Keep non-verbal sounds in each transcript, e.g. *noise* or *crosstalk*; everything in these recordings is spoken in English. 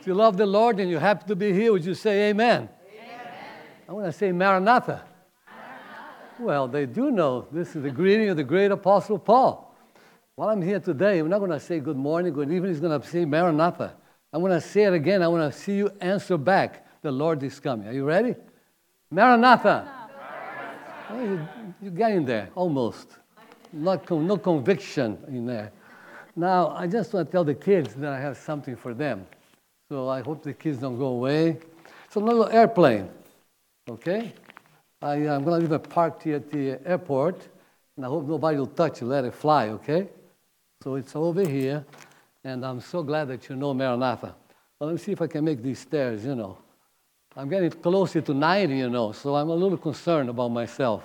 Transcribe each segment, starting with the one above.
If you love the Lord and you're happy to be here, would you say amen? amen. I want to say Maranatha. Maranatha. Well, they do know this is the greeting of the great apostle Paul. While I'm here today, I'm not going to say good morning, good evening. He's going to say Maranatha. I'm going to say it again. I want to see you answer back. The Lord is coming. Are you ready? Maranatha. Maranatha. Well, you, you're getting there, almost. Not con- no conviction in there. Now, I just want to tell the kids that I have something for them. So I hope the kids don't go away. It's a little airplane, okay? I, am to leave it parked here at the airport, and I hope nobody will touch it. Let it fly, okay? So it's over here, and I'm so glad that you know Maranatha. Well, let me see if I can make these stairs, you know. I'm getting closer to 90, you know, so I'm a little concerned about myself.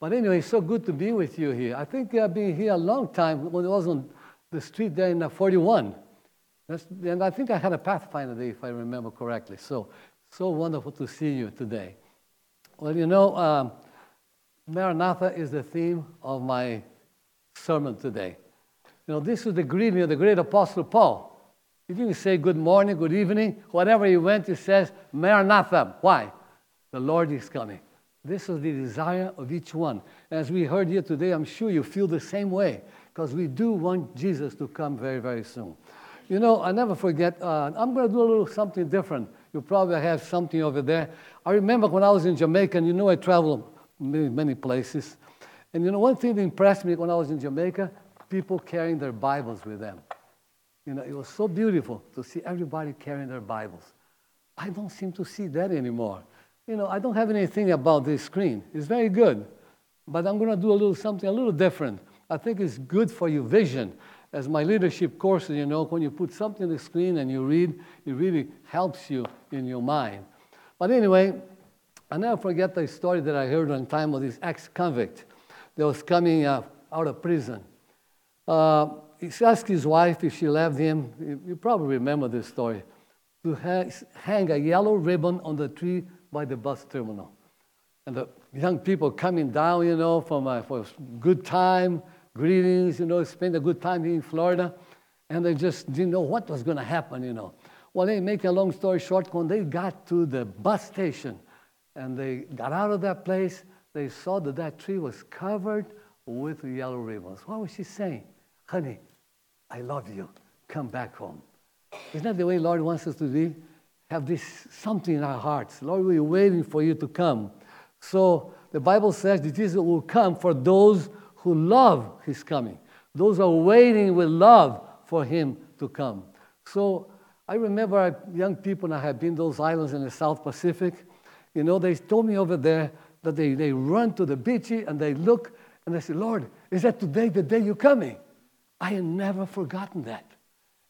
But anyway, it's so good to be with you here. I think I've been here a long time when I was on the street there in 41. That's, and I think I had a Pathfinder day, if I remember correctly. So, so wonderful to see you today. Well, you know, um, Maranatha is the theme of my sermon today. You know, this is the greeting of the great apostle Paul. He didn't say good morning, good evening, whatever he went, he says Maranatha. Why? The Lord is coming. This is the desire of each one. As we heard here today, I'm sure you feel the same way because we do want Jesus to come very, very soon. You know, I never forget, uh, I'm going to do a little something different. You probably have something over there. I remember when I was in Jamaica, and you know I traveled many, many places. And you know, one thing that impressed me when I was in Jamaica, people carrying their Bibles with them. You know, it was so beautiful to see everybody carrying their Bibles. I don't seem to see that anymore. You know, I don't have anything about this screen. It's very good, but I'm going to do a little something a little different. I think it's good for your vision as my leadership courses, you know, when you put something on the screen and you read, it really helps you in your mind. But anyway, I never forget the story that I heard one time of this ex-convict that was coming uh, out of prison. Uh, he asked his wife if she loved him. You probably remember this story. To hang a yellow ribbon on the tree by the bus terminal. And the young people coming down, you know, a, for a good time, greetings, you know, spend a good time in Florida. And they just didn't know what was going to happen, you know. Well, they make a long story short, when they got to the bus station and they got out of that place, they saw that that tree was covered with yellow ribbons. What was she saying? Honey, I love you. Come back home. Isn't that the way Lord wants us to be? Have this something in our hearts. Lord, we're waiting for you to come. So the Bible says that Jesus will come for those who love his coming. Those are waiting with love for him to come. So I remember young people, I have been those islands in the South Pacific. You know, they told me over there that they, they run to the beach and they look and they say, Lord, is that today the day you're coming? I had never forgotten that.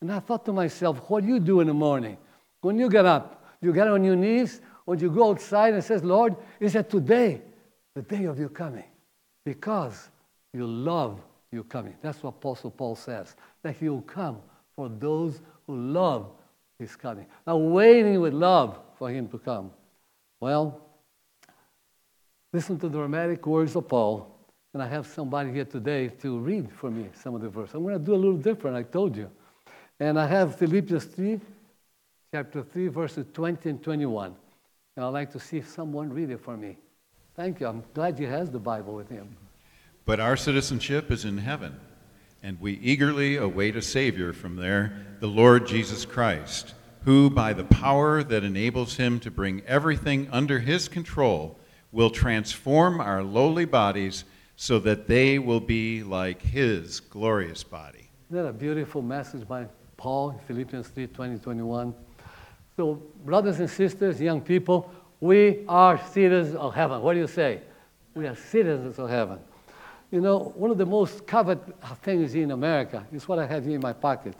And I thought to myself, what do you do in the morning? When you get up, you get on your knees or you go outside and says, Lord, is that today the day of your coming? Because you love you coming. That's what Apostle Paul says, that he will come for those who love his coming. Now, waiting with love for him to come. Well, listen to the dramatic words of Paul. And I have somebody here today to read for me some of the verse. I'm going to do a little different, I told you. And I have Philippians 3, chapter 3, verses 20 and 21. And I'd like to see if someone read it for me. Thank you. I'm glad he has the Bible with him. But our citizenship is in heaven, and we eagerly await a Savior from there, the Lord Jesus Christ, who, by the power that enables him to bring everything under his control, will transform our lowly bodies so that they will be like his glorious body. Isn't that a beautiful message by Paul, Philippians 3 20, 21? So, brothers and sisters, young people, we are citizens of heaven. What do you say? We are citizens of heaven. You know, one of the most coveted things in America is what I have here in my pocket.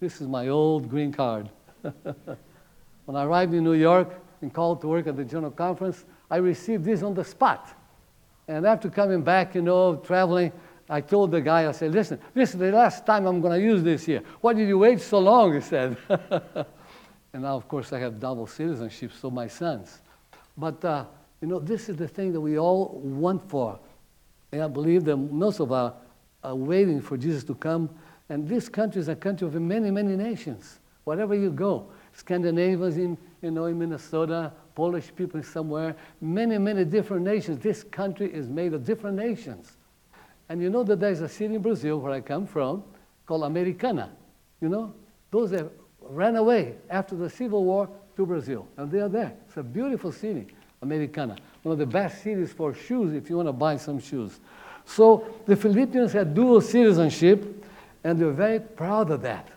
This is my old green card. *laughs* when I arrived in New York and called to work at the General Conference, I received this on the spot. And after coming back, you know, traveling, I told the guy, I said, listen, this is the last time I'm going to use this here. Why did you wait so long? He said. *laughs* and now, of course, I have double citizenship, so my sons. But, uh, you know, this is the thing that we all want for. And I believe that most of us are waiting for Jesus to come. And this country is a country of many, many nations. wherever you go. Scandinavians in, you know, in Minnesota, Polish people somewhere, many, many different nations. This country is made of different nations. And you know that there's a city in Brazil where I come from called Americana. You know, those that ran away after the Civil War to Brazil, and they are there. It's a beautiful city, Americana. One of the best cities for shoes if you want to buy some shoes. So the Philippians had dual citizenship, and they were very proud of that.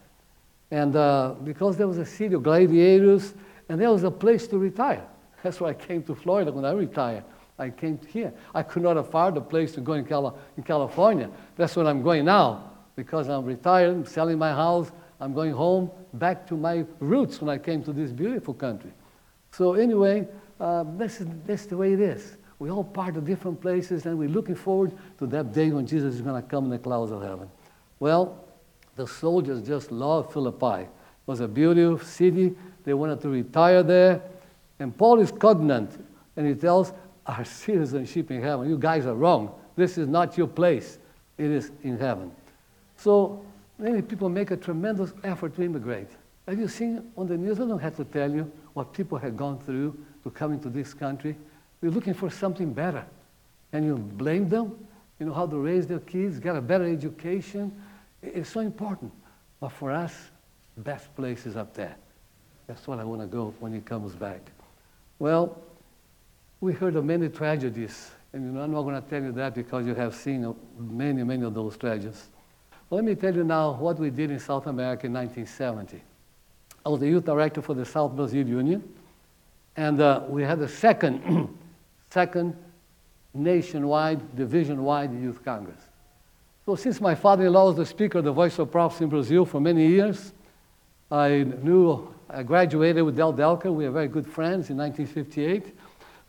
And uh, because there was a city of gladiators, and there was a place to retire. *laughs* That's why I came to Florida when I retired. I came here. I could not afford a place to go in, Cali- in California. That's what I'm going now because I'm retired, I'm selling my house, I'm going home, back to my roots when I came to this beautiful country. So, anyway, uh, this, is, this the way it is. We all part of different places, and we're looking forward to that day when Jesus is going to come in the clouds of heaven. Well, the soldiers just loved Philippi. It was a beautiful city. They wanted to retire there. And Paul is cognant, and he tells our citizenship in heaven. You guys are wrong. This is not your place. It is in heaven. So many people make a tremendous effort to immigrate. Have you seen on the news? I don't have to tell you what people have gone through to come into this country. They're looking for something better. And you blame them, you know, how to raise their kids, get a better education. It's so important. But for us, the best place is up there. That's what I want to go when he comes back. Well, we heard of many tragedies, and you know, I'm not going to tell you that because you have seen uh, many, many of those tragedies. Let me tell you now what we did in South America in 1970. I was the youth director for the South Brazil Union, and uh, we had a second, *clears throat* second nationwide, division-wide youth congress. So since my father-in-law was the speaker of the Voice of Prophecy in Brazil for many years, I knew, I graduated with Del Delker. We were very good friends in 1958.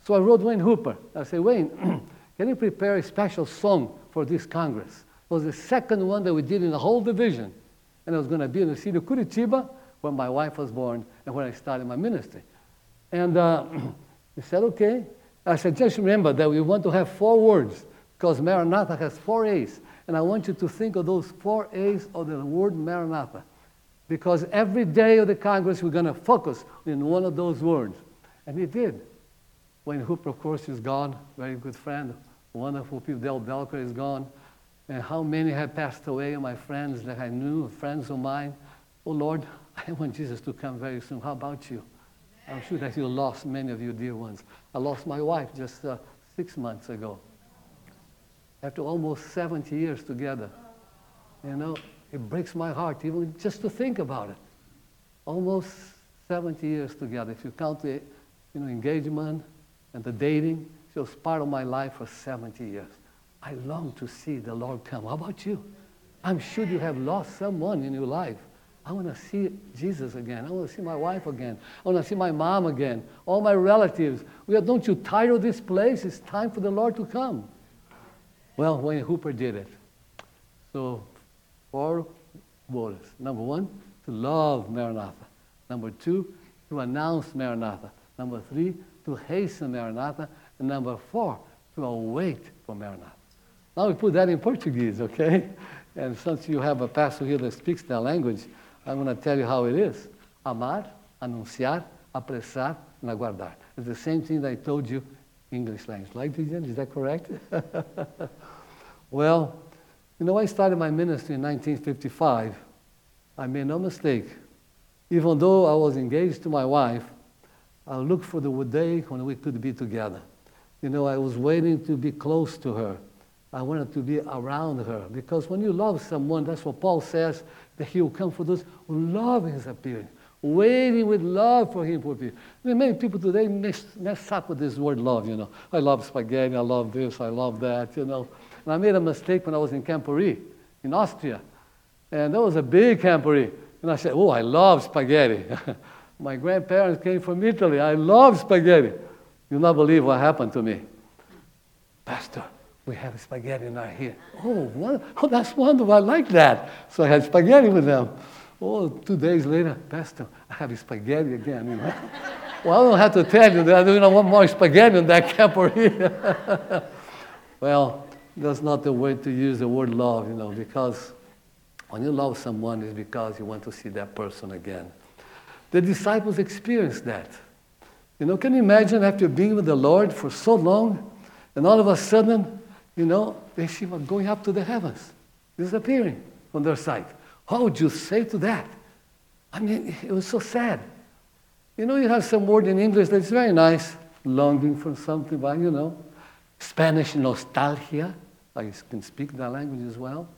So I wrote Wayne Hooper. I said, Wayne, *clears throat* can you prepare a special song for this Congress? It was the second one that we did in the whole division. And it was going to be in the city of Curitiba, where my wife was born and where I started my ministry. And uh, *clears throat* he said, okay. I said, just remember that we want to have four words because Maranatha has four A's. And I want you to think of those four A's of the word Maranatha. Because every day of the Congress, we're going to focus in one of those words. And he did. Wayne Hooper, of course, is gone, very good friend, wonderful people. Del Delker is gone. And how many have passed away, my friends that I knew, friends of mine. Oh, Lord, *laughs* I want Jesus to come very soon. How about you? I'm sure that you lost many of your dear ones. I lost my wife just uh, six months ago. After almost 70 years together. You know, it breaks my heart even just to think about it. Almost 70 years together. If you count the you know, engagement and the dating, she was part of my life for 70 years. I long to see the Lord come. How about you? I'm sure you have lost someone in your life. I want to see Jesus again. I want to see my wife again. I want to see my mom again. All my relatives. We are, don't you tired of this place? It's time for the Lord to come. Well, Wayne Hooper did it. So, four words. Number one, to love Maranatha. Number two, to announce Maranatha. Number three, to hasten Maranatha. And number four, to await for Maranatha. Now we put that in Portuguese, okay? And since you have a pastor here that speaks that language, I'm going to tell you how it is. Amar, anunciar, apressar, and aguardar. It's the same thing that I told you in English language. Like, is that correct? *laughs* well, you know, I started my ministry in 1955. I made no mistake. Even though I was engaged to my wife, I looked for the day when we could be together. You know, I was waiting to be close to her. I wanted to be around her because when you love someone, that's what Paul says, that he will come for those who love his appearing, waiting with love for him to appear. I mean, many people today mess, mess up with this word love, you know. I love spaghetti, I love this, I love that, you know. And I made a mistake when I was in Camporee, in Austria. And that was a big Camporee. And I said, oh, I love spaghetti. *laughs* My grandparents came from Italy. I love spaghetti. You'll not believe what happened to me. Pastor, we have spaghetti our here. Oh, oh, that's wonderful. I like that. So I had spaghetti with them. Oh, two days later, Pastor, I have spaghetti again. You know? *laughs* well, I don't have to tell you that I don't want more spaghetti in that camper *laughs* well, that's not the way to use the word love, you know, because when you love someone, it's because you want to see that person again. The disciples experienced that. You know, can you imagine after being with the Lord for so long, and all of a sudden, you know, they see him going up to the heavens, disappearing from their sight. How would you say to that? I mean, it was so sad. You know, you have some word in English that's very nice, longing for something, but you know, Spanish nostalgia. I can speak that language as well.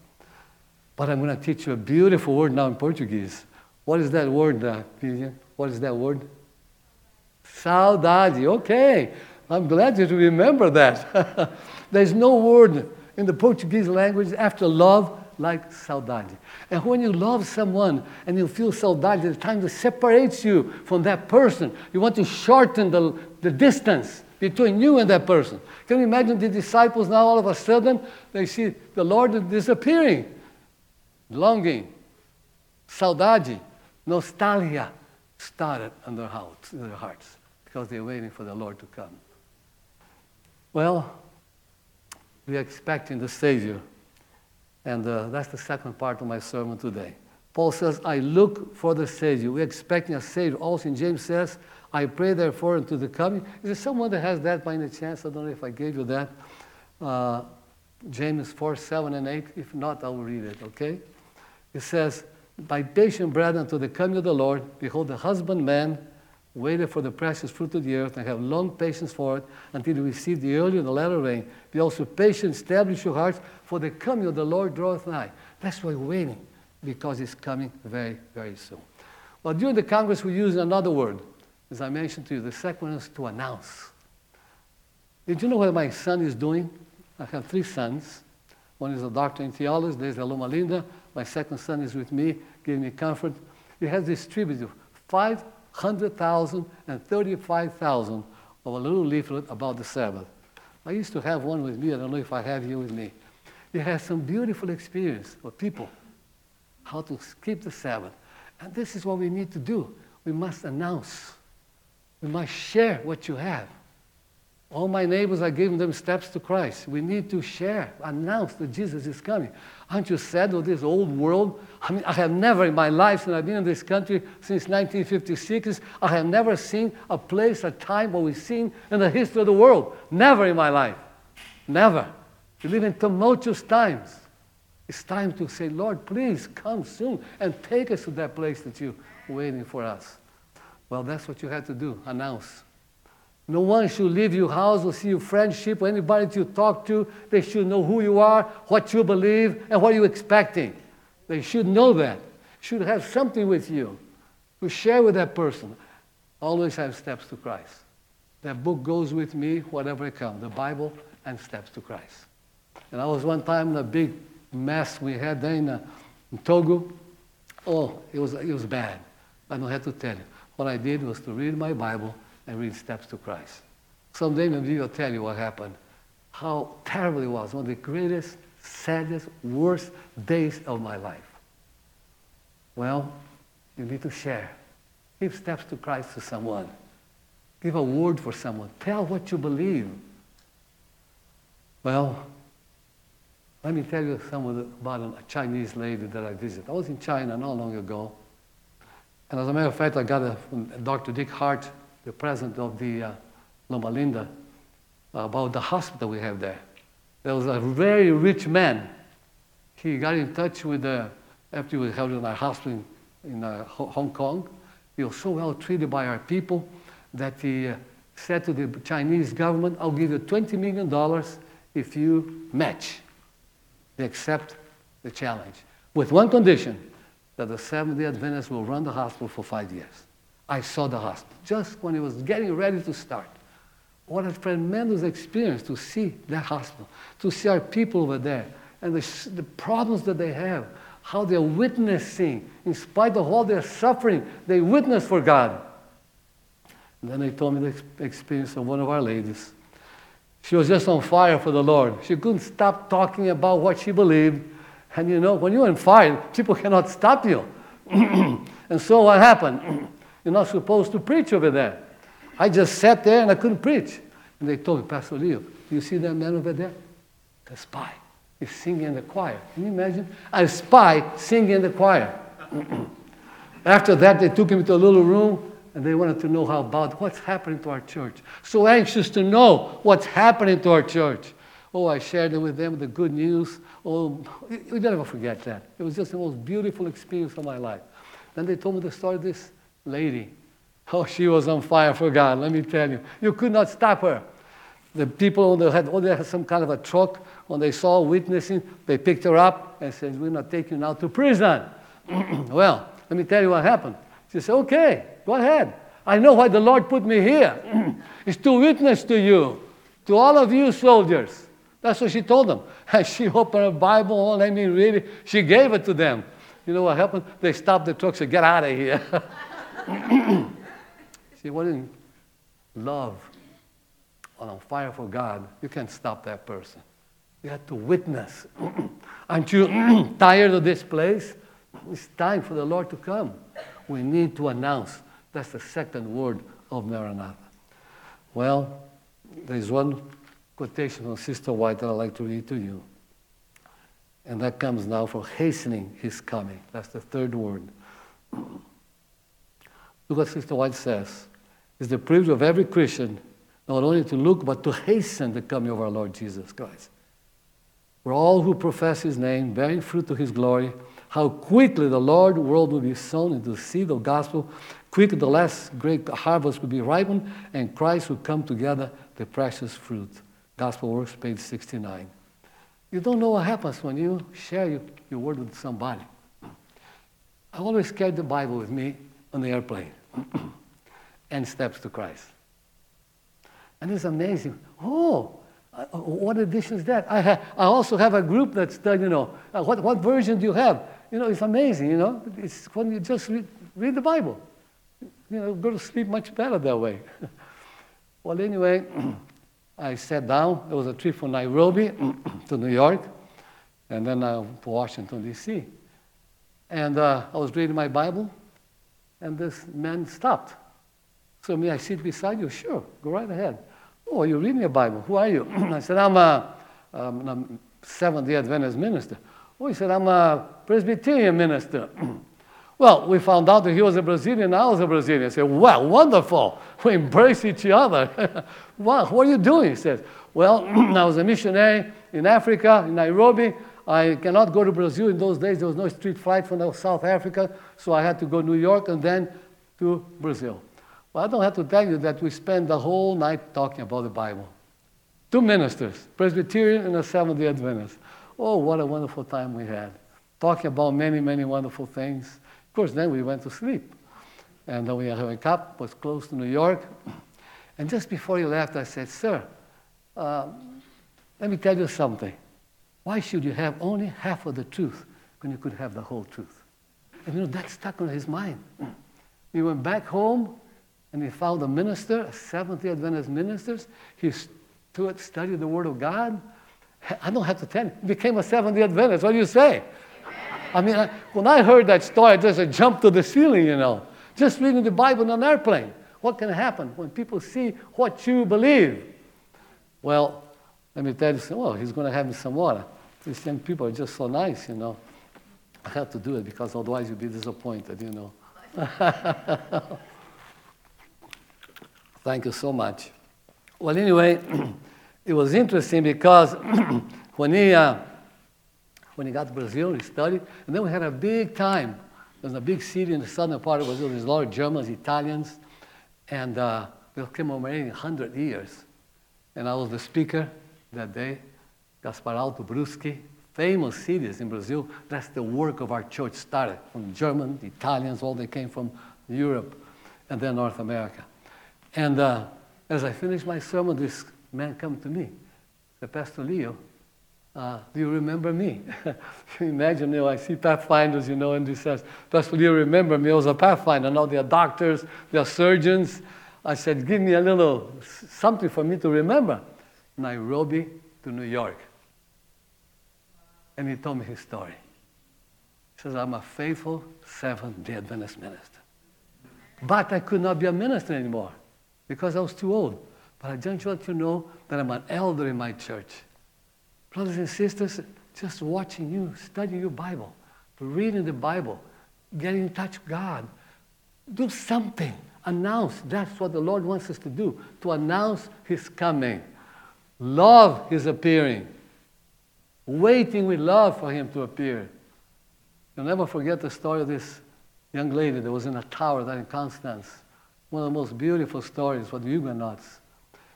But I'm going to teach you a beautiful word now in Portuguese. What is that word, uh, What is that word? Saudade. Okay. I'm glad you remember that. *laughs* There's no word in the Portuguese language after love like saudade. And when you love someone and you feel saudade, the time that separates you from that person, you want to shorten the, the distance between you and that person. Can you imagine the disciples now all of a sudden they see the Lord disappearing? Longing, saudade, nostalgia started in their hearts, in their hearts because they're waiting for the Lord to come. Well, we are expecting the Savior. And uh, that's the second part of my sermon today. Paul says, I look for the Savior. We're expecting a Savior. Also, James says, I pray therefore unto the coming. Is there someone that has that by any chance? I don't know if I gave you that. Uh, James 4, 7, and 8. If not, I will read it, okay? It says, By patient brethren, to the coming of the Lord, behold, the husbandman waited for the precious fruit of the earth, and have long patience for it until you receive the early and the latter rain. Be also patient, establish your hearts, for the coming of the Lord draweth nigh. That's why we're waiting, because it's coming very, very soon. Well, during the Congress, we use another word, as I mentioned to you. The second one is to announce. Did you know what my son is doing? I have three sons. One is a doctor in theology, there's Loma Linda. My second son is with me, giving me comfort. He has distributed five 100,000 and 35,000 of a little leaflet about the Sabbath. I used to have one with me. I don't know if I have you with me. It has some beautiful experience for people, how to keep the Sabbath. And this is what we need to do. We must announce. We must share what you have. All my neighbors, I gave them steps to Christ. We need to share, announce that Jesus is coming. Aren't you sad with this old world? I mean, I have never in my life, since I've been in this country since 1956, I have never seen a place, a time what we've seen in the history of the world. Never in my life. Never. We live in tumultuous times. It's time to say, Lord, please come soon and take us to that place that you're waiting for us. Well, that's what you have to do announce. No one should leave your house or see your friendship or anybody you talk to. They should know who you are, what you believe, and what you're expecting. They should know that. Should have something with you to share with that person. Always have steps to Christ. That book goes with me whatever it comes, the Bible and steps to Christ. And I was one time in a big mess we had there in, uh, in Togo. Oh, it was, it was bad. I don't have to tell you. What I did was to read my Bible and read Steps to Christ. Someday maybe I'll tell you what happened, how terrible it was, one of the greatest, saddest, worst days of my life. Well, you need to share. Give steps to Christ to someone. Give a word for someone. Tell what you believe. Well, let me tell you something about a Chinese lady that I visited. I was in China not long ago. And as a matter of fact, I got a, Dr. Dick Hart the president of the uh, Loma Linda, about the hospital we have there. There was a very rich man. He got in touch with the, after we held in our hospital in, in uh, Hong Kong. He was so well treated by our people that he uh, said to the Chinese government, I'll give you $20 million if you match. They accept the challenge. With one condition, that the Seventh-day Adventists will run the hospital for five years. I saw the hospital just when it was getting ready to start. What a tremendous experience to see that hospital, to see our people over there, and the, the problems that they have, how they're witnessing, in spite of all their suffering, they witness for God. And then they told me the experience of one of our ladies. She was just on fire for the Lord. She couldn't stop talking about what she believed. And you know, when you're on fire, people cannot stop you. *clears throat* and so what happened? *clears throat* You're not supposed to preach over there. I just sat there and I couldn't preach. And they told me, Pastor Leo, do you see that man over there? The spy. He's singing in the choir. Can you imagine? A spy singing in the choir. *clears throat* After that, they took him to a little room and they wanted to know how about what's happening to our church. So anxious to know what's happening to our church. Oh, I shared with them the good news. Oh, we never forget that. It was just the most beautiful experience of my life. Then they told me the story of this lady. Oh, she was on fire for God, let me tell you. You could not stop her. The people they had, oh, they had some kind of a truck. When they saw witnessing, they picked her up and said, We're not taking you now to prison. *clears throat* well, let me tell you what happened. She said, Okay, go ahead. I know why the Lord put me here. *clears throat* it's to witness to you, to all of you soldiers. That's what she told them. *laughs* And she opened her Bible, oh, let me. She gave it to them. You know what happened? They stopped the truck, said, Get out of here. *laughs* *clears throat* See, what in love and on fire for God, you can't stop that person. You have to witness. *clears throat* Aren't you *clears throat* tired of this place? It's time for the Lord to come. We need to announce. That's the second word of Maranatha. Well, there's one quotation from Sister White that I'd like to read to you. And that comes now for hastening his coming. That's the third word. Look what Sister White says. It's the privilege of every Christian not only to look, but to hasten the coming of our Lord Jesus Christ. For all who profess his name, bearing fruit to his glory, how quickly the Lord world will be sown into the seed of gospel, quickly the last great harvest will be ripened, and Christ will come together the precious fruit. Gospel Works, page 69. You don't know what happens when you share your, your word with somebody. I always carry the Bible with me on the airplane *clears throat* and steps to Christ. And it's amazing. Oh, uh, what edition is that? I, ha- I also have a group that's done, you know, uh, what, what version do you have? You know, it's amazing, you know. It's when you just read, read the Bible. You know, go to sleep much better that way. *laughs* well, anyway, *clears throat* I sat down. It was a trip from Nairobi *clears throat* to New York, and then uh, to Washington, D.C. And uh, I was reading my Bible, and this man stopped. So, may I sit beside you? Sure, go right ahead. Oh, you're reading a Bible. Who are you? *clears throat* I said, I'm a, um, a Seventh day Adventist minister. Oh, he said, I'm a Presbyterian minister. *clears throat* well, we found out that he was a Brazilian, I was a Brazilian. I said, well, wonderful. *laughs* We embrace each other. *laughs* wow, what are you doing? He said, well, *clears throat* I was a missionary in Africa, in Nairobi. I cannot go to Brazil in those days. There was no street flight from South Africa, so I had to go to New York and then to Brazil. Well, I don't have to tell you that we spent the whole night talking about the Bible. Two ministers, Presbyterian and a Seventh day Adventist. Oh, what a wonderful time we had. Talking about many, many wonderful things. Of course, then we went to sleep. And then we woke up, was close to New York. And just before he left, I said, Sir, uh, let me tell you something. Why should you have only half of the truth when you could have the whole truth? And you know, that stuck on his mind. He went back home and he found a minister, a Seventh day Adventist minister. He stood, studied the Word of God. I don't have to tell you, he became a Seventh day Adventist. What do you say? I mean, I, when I heard that story, I just jumped to the ceiling, you know. Just reading the Bible on an airplane. What can happen when people see what you believe? Well, let me tell you, well, he's going to have me some water. These young people are just so nice, you know. I have to do it because otherwise you'll be disappointed, you know. *laughs* Thank you so much. Well, anyway, *clears throat* it was interesting because *clears throat* when he uh, when he got to Brazil, he studied, and then we had a big time. There's a big city in the southern part of Brazil. There's a lot of Germans, Italians, and uh, we were commemorating 100 years. And I was the speaker that day. Gaspar Alto Brusque, famous cities in Brazil. That's the work of our church started from Germans, Italians, all they came from Europe, and then North America. And uh, as I finished my sermon, this man came to me. the Pastor Leo, uh, do you remember me? *laughs* Imagine, you know, I see pathfinders, you know, and he says, Pastor Leo, remember me? I was a pathfinder. Now they are doctors, they are surgeons. I said, give me a little something for me to remember. Nairobi to New York. And he told me his story. He says, I'm a faithful Seventh-day Adventist minister. But I could not be a minister anymore because I was too old. But I just want you to know that I'm an elder in my church. Brothers and sisters, just watching you, studying your Bible, reading the Bible, getting in touch with God. Do something. Announce. That's what the Lord wants us to do, to announce His coming. Love His appearing. Waiting with love for Him to appear. You'll never forget the story of this young lady that was in a tower there in Constance. One of the most beautiful stories for the Huguenots.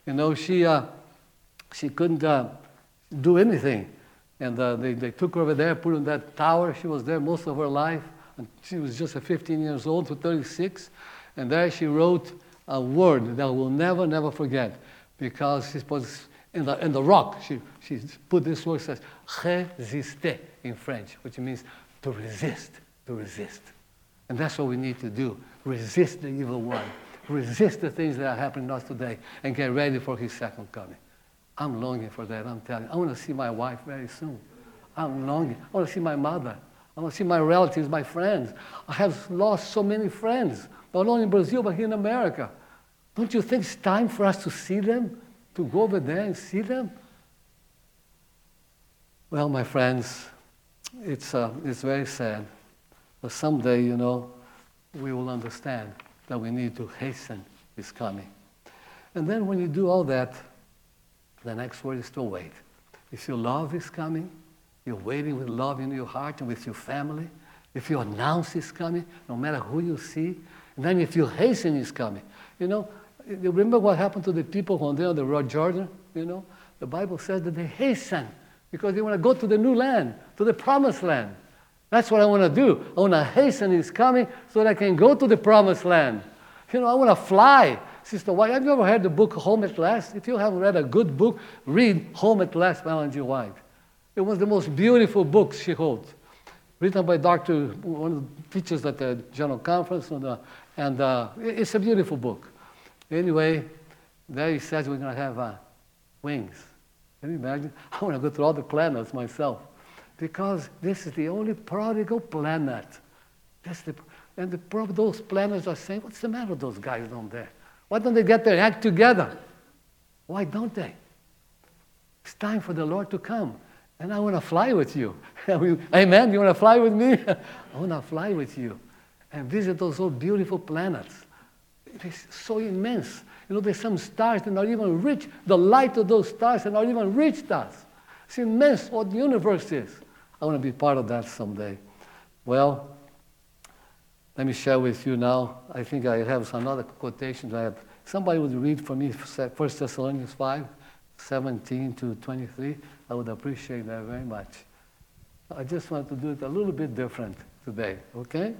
You know, she, uh, she couldn't uh, do anything. And uh, they, they took her over there, put her in that tower. She was there most of her life. And she was just a 15 years old to 36. And there she wrote a word that I will never, never forget. Because she was in the, the rock. She, she put this word, says, résister in French, which means to resist, to resist. And that's what we need to do. Resist the evil one. Resist the things that are happening to us today and get ready for his second coming. I'm longing for that, I'm telling you. I want to see my wife very soon. I'm longing. I want to see my mother. I want to see my relatives, my friends. I have lost so many friends, not only in Brazil, but here in America. Don't you think it's time for us to see them? To go over there and see them? Well, my friends, it's, uh, it's very sad. But someday, you know, we will understand that we need to hasten his coming. And then when you do all that, the next word is to wait. If your love is coming, you're waiting with love in your heart and with your family. If you announce his coming, no matter who you see, and then if you hasten his coming. You know, remember what happened to the people when they're on the road Jordan? You know, the Bible says that they hasten because they want to go to the new land, to the promised land. That's what I want to do. I want to hasten his coming so that I can go to the promised land. You know, I want to fly. Sister White, have you ever read the book Home at Last? If you haven't read a good book, read Home at Last by Ellen G. White. It was the most beautiful book she wrote, written by Dr. one of the teachers at the General Conference, and, uh, and uh, it's a beautiful book. Anyway, there he says we're going to have uh, wings. Can you imagine? *laughs* I want to go through all the planets myself because this is the only prodigal planet. That's the, and the, those planets are saying, what's the matter with those guys down there? Why don't they get their act together? Why don't they? It's time for the Lord to come. And I want to fly with you. *laughs* Amen? You want to fly with me? *laughs* I want to fly with you and visit those old beautiful planets. It is so immense. You know, there's some stars that not even reach, the light of those stars have not even reached us. It's immense what the universe is. I want to be part of that someday. Well, let me share with you now. I think I have some other quotations. I have somebody would read for me First Thessalonians 5, 17 to 23. I would appreciate that very much. I just want to do it a little bit different today, okay?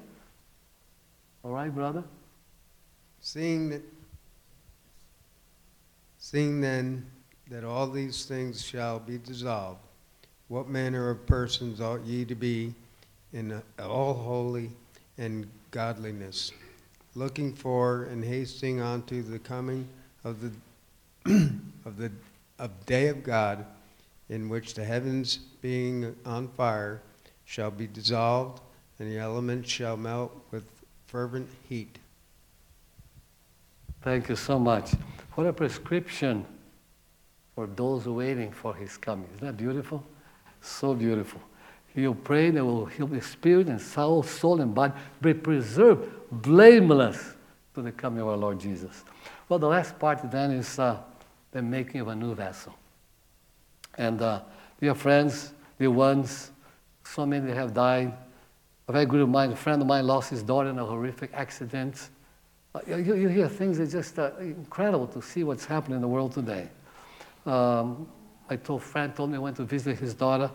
All right, brother? Seeing that, seeing then that all these things shall be dissolved, what manner of persons ought ye to be in all holy and godliness, looking for and hasting unto the coming of the *clears throat* of the of day of God, in which the heavens being on fire shall be dissolved, and the elements shall melt with fervent heat. Thank you so much. What a prescription for those waiting for his coming. Isn't that beautiful? So beautiful. He'll pray that will heal the spirit and soul, soul and body be preserved blameless to the coming of our Lord Jesus. Well, the last part then is uh, the making of a new vessel. And uh, dear friends, dear ones, so many have died. A very good of mine, a friend of mine lost his daughter in a horrific accident. Uh, you, you, hear things that just uh, incredible to see what's happening in the world today. Um, I told friend told me I went to visit his daughter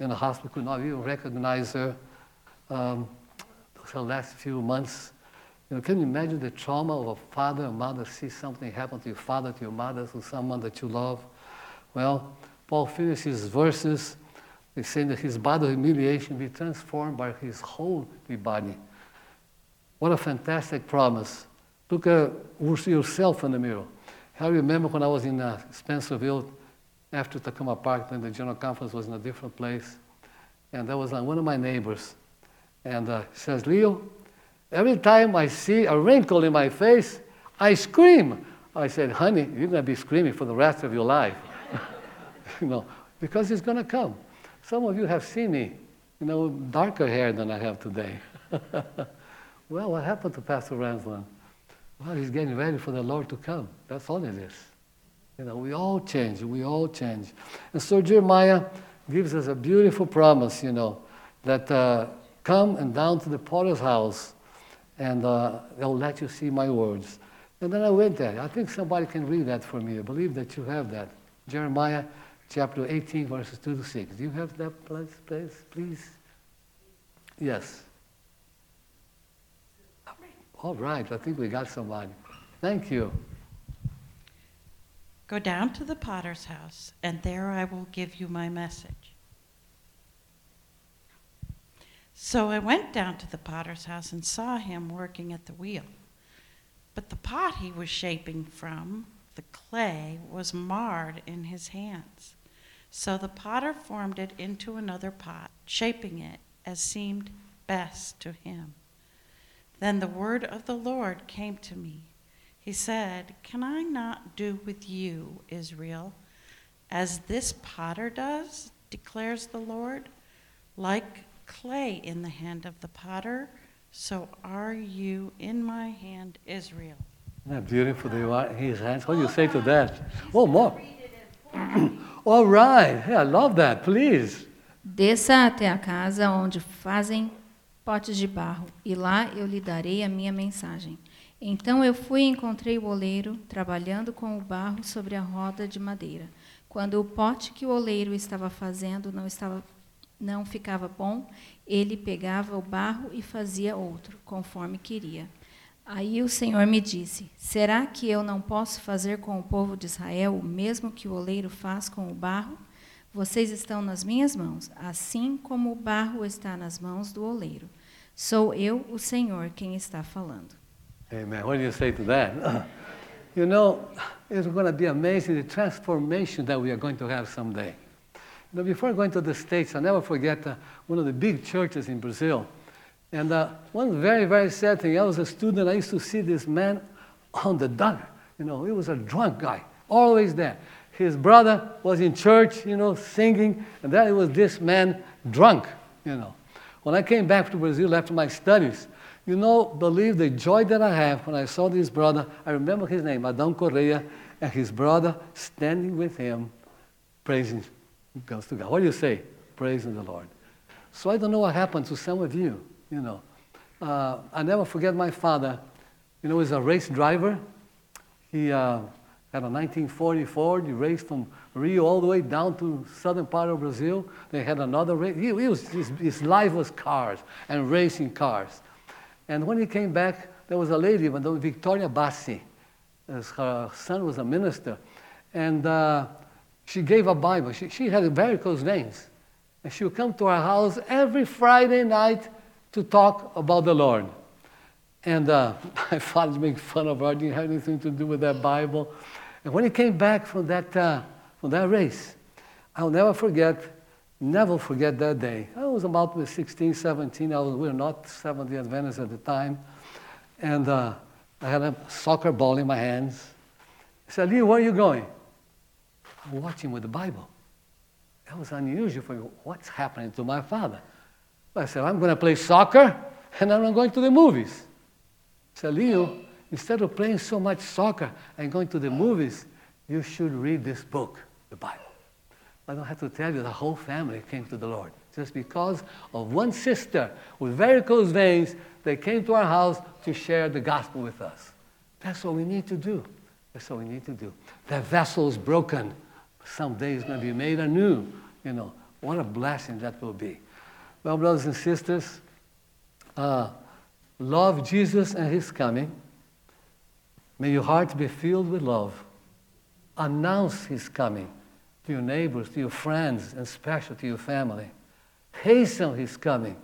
in the hospital, could not even recognize her. Um, the last few months, you know, can you imagine the trauma of a father and mother see something happen to your father, to your mother, to someone that you love? Well, Paul finishes his verses. He's saying that his body humiliation be transformed by his holy body. What a fantastic promise. Look at yourself in the mirror. I remember when I was in uh, Spencerville after Takoma Park, when the general conference was in a different place. And there was uh, one of my neighbors. And uh, says, Leo, every time I see a wrinkle in my face, I scream. I said, honey, you're going to be screaming for the rest of your life. *laughs* you know, because it's going to come. Some of you have seen me, you know, darker hair than I have today. *laughs* well, what happened to Pastor Ranzolin? Well, he's getting ready for the Lord to come. That's all it is. You know, we all change. We all change. And so Jeremiah gives us a beautiful promise, you know, that uh, come and down to the potter's house and uh, they'll let you see my words. And then I went there. I think somebody can read that for me. I believe that you have that. Jeremiah chapter 18, verses 2 to 6. Do you have that place, please? please? Yes. All right, I think we got somebody. Thank you. Go down to the potter's house, and there I will give you my message. So I went down to the potter's house and saw him working at the wheel. But the pot he was shaping from, the clay, was marred in his hands. So the potter formed it into another pot, shaping it as seemed best to him. Then the word of the Lord came to me. He said, Can I not do with you, Israel, as this potter does, declares the Lord? Like clay in the hand of the potter, so are you in my hand, Israel. Isn't that beautiful? They are his hands. What do you say to that? Oh, more. *clears throat* All right. Hey, I love that. Please. Desça até a casa onde fazem potes de barro, e lá eu lhe darei a minha mensagem. Então eu fui e encontrei o oleiro trabalhando com o barro sobre a roda de madeira. Quando o pote que o oleiro estava fazendo não estava não ficava bom, ele pegava o barro e fazia outro, conforme queria. Aí o Senhor me disse: Será que eu não posso fazer com o povo de Israel o mesmo que o oleiro faz com o barro? Vocês estão nas minhas mãos, assim como o barro está nas mãos do oleiro. Sou eu, o Senhor, quem está falando. Amen. What do you say to that? *laughs* you know, it's going to be amazing the transformation that we are going to have someday. You know, before going to the States, I'll never forget uh, one of the big churches in Brazil. And uh, one very, very sad thing, I was a student, I used to see this man on the dock. You know, he was a drunk guy, always there. His brother was in church, you know, singing, and then it was this man drunk, you know. When I came back to Brazil after my studies, you know, believe the joy that I have when I saw this brother. I remember his name, Adão Correa, and his brother standing with him, praising goes to God. What do you say? Praising the Lord. So I don't know what happened to some of you, you know. Uh, I never forget my father. You know, he's a race driver. He uh, 1940 Ford. He raced from Rio all the way down to southern part of Brazil. They had another race. He, he was, his, his life was cars and racing cars. And when he came back, there was a lady, Victoria Bassi. Her son was a minister. And uh, she gave a Bible. She, she had close veins. And she would come to our house every Friday night to talk about the Lord. And uh, *laughs* my father made fun of her. Didn't have anything to do with that Bible. And when he came back from that, uh, from that race, I'll never forget, never forget that day. I was about 16, 17. I was, we were not Seventh day Adventists at the time. And uh, I had a soccer ball in my hands. He said, Lee, where are you going? I'm watching with the Bible. That was unusual for me. What's happening to my father? I said, I'm going to play soccer and I'm going to the movies. I said, Leo, instead of playing so much soccer and going to the movies, you should read this book, the Bible. I don't have to tell you, the whole family came to the Lord. Just because of one sister with varicose veins, they came to our house to share the gospel with us. That's what we need to do. That's what we need to do. That vessel is broken someday it's going to be made anew. You know, what a blessing that will be. Well, brothers and sisters, uh, love Jesus and his coming. May your heart be filled with love. Announce his coming to your neighbors, to your friends, and especially to your family. Hasten his coming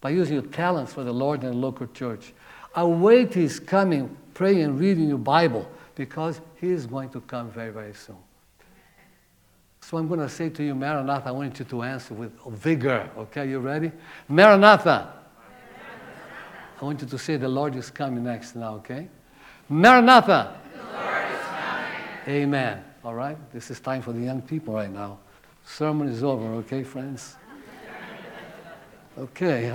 by using your talents for the Lord and the local church. Await his coming, pray and reading your Bible because he is going to come very, very soon. So I'm going to say to you, Maranatha, I want you to answer with vigor. Okay, you ready? Maranatha. I want you to say, The Lord is coming next now, okay? Maranatha. Amen. All right? This is time for the young people right now. Sermon is over, okay, friends? Okay.